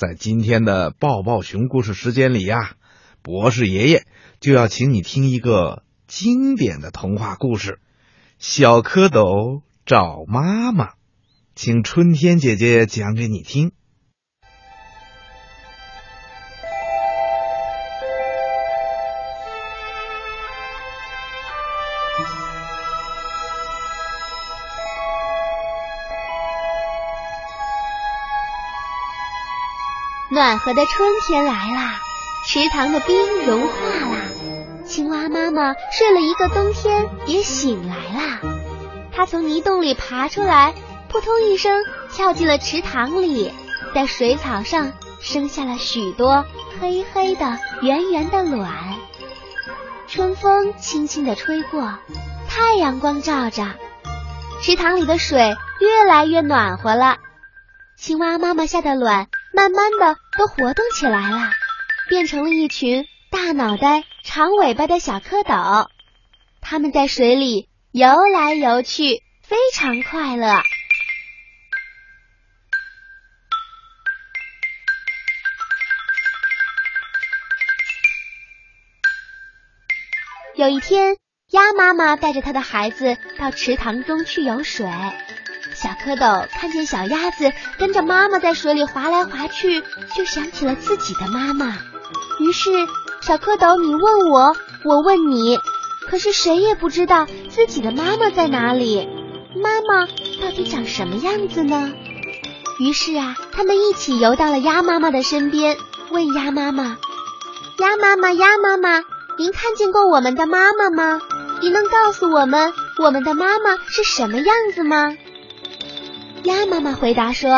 在今天的抱抱熊故事时间里呀，博士爷爷就要请你听一个经典的童话故事《小蝌蚪找妈妈》，请春天姐姐讲给你听。暖和的春天来啦，池塘的冰融化啦，青蛙妈妈睡了一个冬天也醒来啦。它从泥洞里爬出来，扑通一声跳进了池塘里，在水草上生下了许多黑黑的、圆圆的卵。春风轻轻地吹过，太阳光照着，池塘里的水越来越暖和了。青蛙妈妈下的卵。慢慢的都活动起来了，变成了一群大脑袋、长尾巴的小蝌蚪。它们在水里游来游去，非常快乐。有一天，鸭妈妈带着它的孩子到池塘中去游水。小蝌蚪看见小鸭子跟着妈妈在水里划来划去，就想起了自己的妈妈。于是，小蝌蚪你问我，我问你，可是谁也不知道自己的妈妈在哪里，妈妈到底长什么样子呢？于是啊，他们一起游到了鸭妈妈的身边，问鸭妈妈：“鸭妈妈，鸭妈妈，您看见过我们的妈妈吗？您能告诉我们我们的妈妈是什么样子吗？”鸭妈妈回答说：“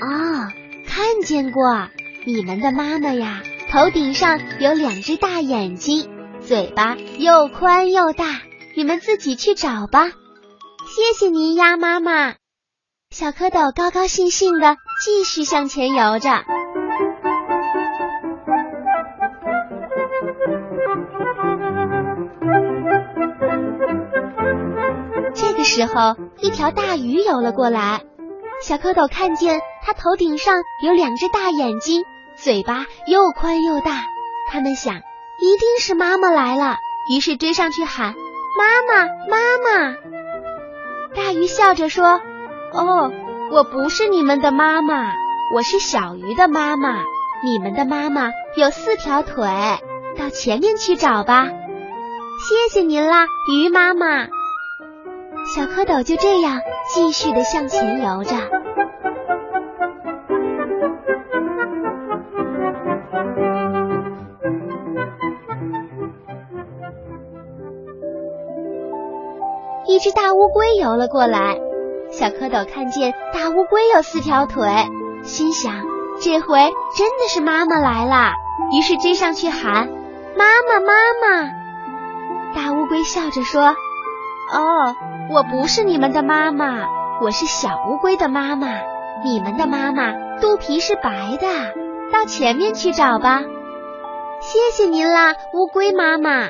哦，看见过你们的妈妈呀，头顶上有两只大眼睛，嘴巴又宽又大，你们自己去找吧。”谢谢您，鸭妈妈。小蝌蚪高高兴兴的继续向前游着。这个时候，一条大鱼游了过来。小蝌蚪看见它头顶上有两只大眼睛，嘴巴又宽又大。他们想，一定是妈妈来了，于是追上去喊：“妈妈，妈妈！”大鱼笑着说：“哦，我不是你们的妈妈，我是小鱼的妈妈。你们的妈妈有四条腿，到前面去找吧。”谢谢您啦，鱼妈妈。小蝌蚪就这样继续的向前游着。一只大乌龟游了过来，小蝌蚪看见大乌龟有四条腿，心想这回真的是妈妈来啦，于是追上去喊：“妈妈，妈妈！”大乌龟笑着说：“哦。”我不是你们的妈妈，我是小乌龟的妈妈。你们的妈妈肚皮是白的，到前面去找吧。谢谢您啦，乌龟妈妈。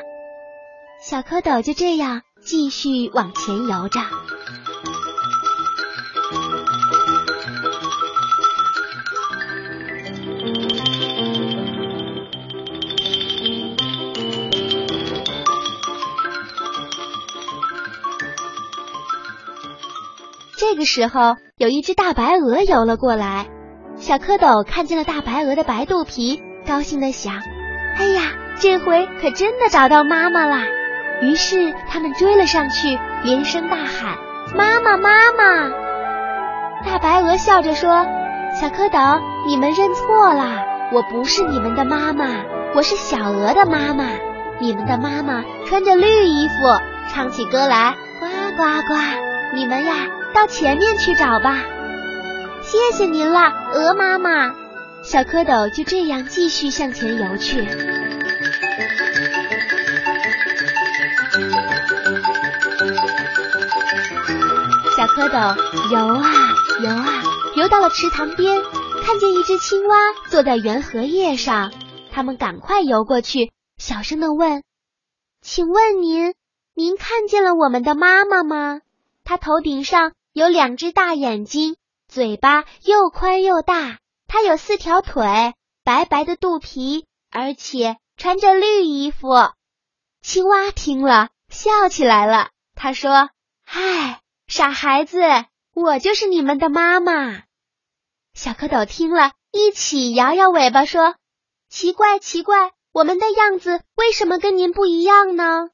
小蝌蚪就这样继续往前游着。个时候，有一只大白鹅游了过来。小蝌蚪看见了大白鹅的白肚皮，高兴的想：“哎呀，这回可真的找到妈妈啦！”于是他们追了上去，连声大喊：“妈妈，妈妈！”大白鹅笑着说：“小蝌蚪，你们认错啦，我不是你们的妈妈，我是小鹅的妈妈。你们的妈妈穿着绿衣服，唱起歌来，呱呱呱！你们呀。”到前面去找吧，谢谢您了，鹅妈妈。小蝌蚪就这样继续向前游去。小蝌蚪游啊游啊，游到了池塘边，看见一只青蛙坐在圆荷叶上。他们赶快游过去，小声的问：“请问您，您看见了我们的妈妈吗？她头顶上。”有两只大眼睛，嘴巴又宽又大，它有四条腿，白白的肚皮，而且穿着绿衣服。青蛙听了，笑起来了。他说：“嗨，傻孩子，我就是你们的妈妈。”小蝌蚪听了一起摇摇尾巴说：“奇怪，奇怪，我们的样子为什么跟您不一样呢？”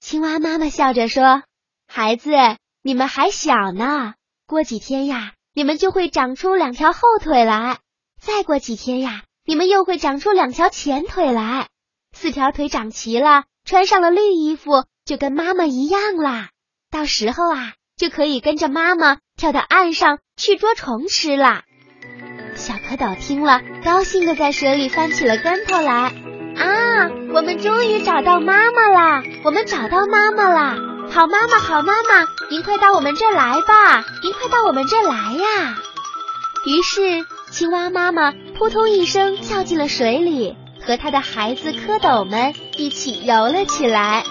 青蛙妈妈笑着说：“孩子，你们还小呢，过几天呀，你们就会长出两条后腿来；再过几天呀，你们又会长出两条前腿来。四条腿长齐了，穿上了绿衣服，就跟妈妈一样啦。到时候啊，就可以跟着妈妈跳到岸上去捉虫吃啦。”小蝌蚪听了，高兴的在水里翻起了跟头来。啊，我们终于找到妈妈啦！我们找到妈妈啦！好妈妈，好妈妈，您快到我们这儿来吧！您快到我们这儿来呀！于是，青蛙妈妈扑通一声跳进了水里，和它的孩子蝌蚪们一起游了起来。